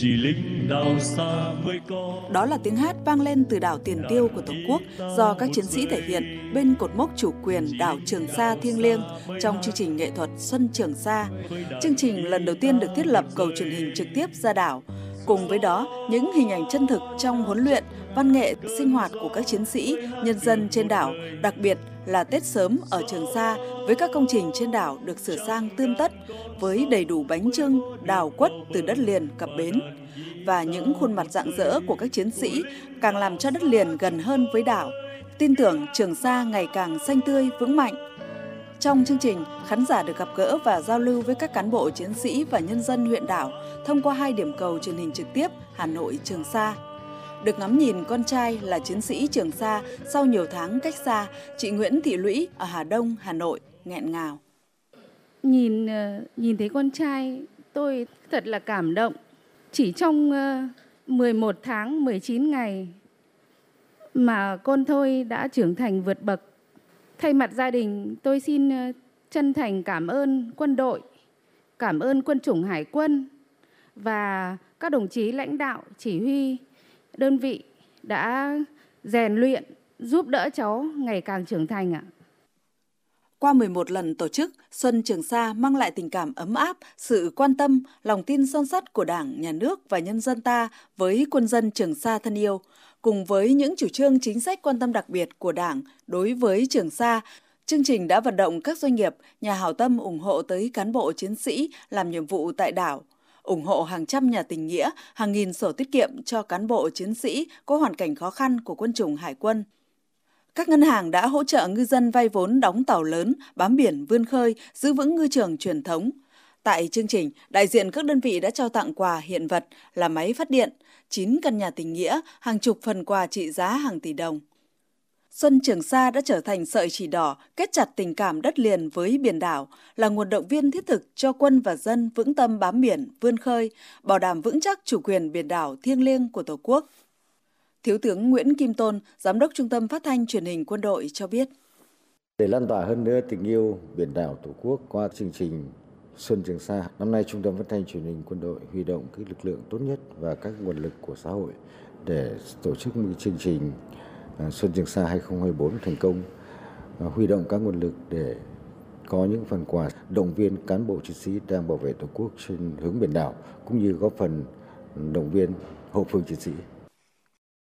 chỉ lính đào xa mới có Đó là tiếng hát vang lên từ đảo Tiền Tiêu của Tổ quốc do các chiến sĩ thể hiện bên cột mốc chủ quyền đảo Trường Sa thiêng liêng trong chương trình nghệ thuật Xuân Trường Sa. Chương trình lần đầu tiên được thiết lập cầu truyền hình trực tiếp ra đảo. Cùng với đó, những hình ảnh chân thực trong huấn luyện, văn nghệ, sinh hoạt của các chiến sĩ, nhân dân trên đảo, đặc biệt là Tết sớm ở Trường Sa với các công trình trên đảo được sửa sang tươm tất với đầy đủ bánh trưng, đào quất từ đất liền cập bến và những khuôn mặt rạng rỡ của các chiến sĩ càng làm cho đất liền gần hơn với đảo, tin tưởng Trường Sa ngày càng xanh tươi vững mạnh. Trong chương trình, khán giả được gặp gỡ và giao lưu với các cán bộ chiến sĩ và nhân dân huyện đảo thông qua hai điểm cầu truyền hình trực tiếp Hà Nội Trường Sa. Được ngắm nhìn con trai là chiến sĩ Trường Sa sau nhiều tháng cách xa, chị Nguyễn Thị Lũy ở Hà Đông, Hà Nội nghẹn ngào. Nhìn ờ, nhìn thấy con trai tôi thật là cảm động. Chỉ trong ờ, 11 tháng 19 ngày mà con thôi đã trưởng thành vượt bậc. Thay mặt gia đình, tôi xin ờ, chân thành cảm ơn quân đội, cảm ơn quân chủng hải quân và các đồng chí lãnh đạo chỉ huy đơn vị đã rèn luyện giúp đỡ cháu ngày càng trưởng thành ạ. Qua 11 lần tổ chức, Xuân Trường Sa mang lại tình cảm ấm áp, sự quan tâm, lòng tin son sắt của Đảng, Nhà nước và nhân dân ta với quân dân Trường Sa thân yêu, cùng với những chủ trương chính sách quan tâm đặc biệt của Đảng đối với Trường Sa. Chương trình đã vận động các doanh nghiệp, nhà hảo tâm ủng hộ tới cán bộ chiến sĩ làm nhiệm vụ tại đảo, ủng hộ hàng trăm nhà tình nghĩa, hàng nghìn sổ tiết kiệm cho cán bộ chiến sĩ có hoàn cảnh khó khăn của quân chủng hải quân. Các ngân hàng đã hỗ trợ ngư dân vay vốn đóng tàu lớn, bám biển vươn khơi, giữ vững ngư trường truyền thống. Tại chương trình, đại diện các đơn vị đã trao tặng quà hiện vật là máy phát điện, 9 căn nhà tình nghĩa, hàng chục phần quà trị giá hàng tỷ đồng. Xuân Trường Sa đã trở thành sợi chỉ đỏ kết chặt tình cảm đất liền với biển đảo, là nguồn động viên thiết thực cho quân và dân vững tâm bám biển, vươn khơi, bảo đảm vững chắc chủ quyền biển đảo thiêng liêng của Tổ quốc. Thiếu tướng Nguyễn Kim Tôn, Giám đốc Trung tâm Phát thanh Truyền hình Quân đội cho biết. Để lan tỏa hơn nữa tình yêu biển đảo Tổ quốc qua chương trình Xuân Trường Sa, năm nay Trung tâm Phát thanh Truyền hình Quân đội huy động các lực lượng tốt nhất và các nguồn lực của xã hội để tổ chức một chương trình à, Xuân Trường Sa 2024 thành công, à, huy động các nguồn lực để có những phần quà động viên cán bộ chiến sĩ đang bảo vệ Tổ quốc trên hướng biển đảo cũng như góp phần động viên hậu phương chiến sĩ.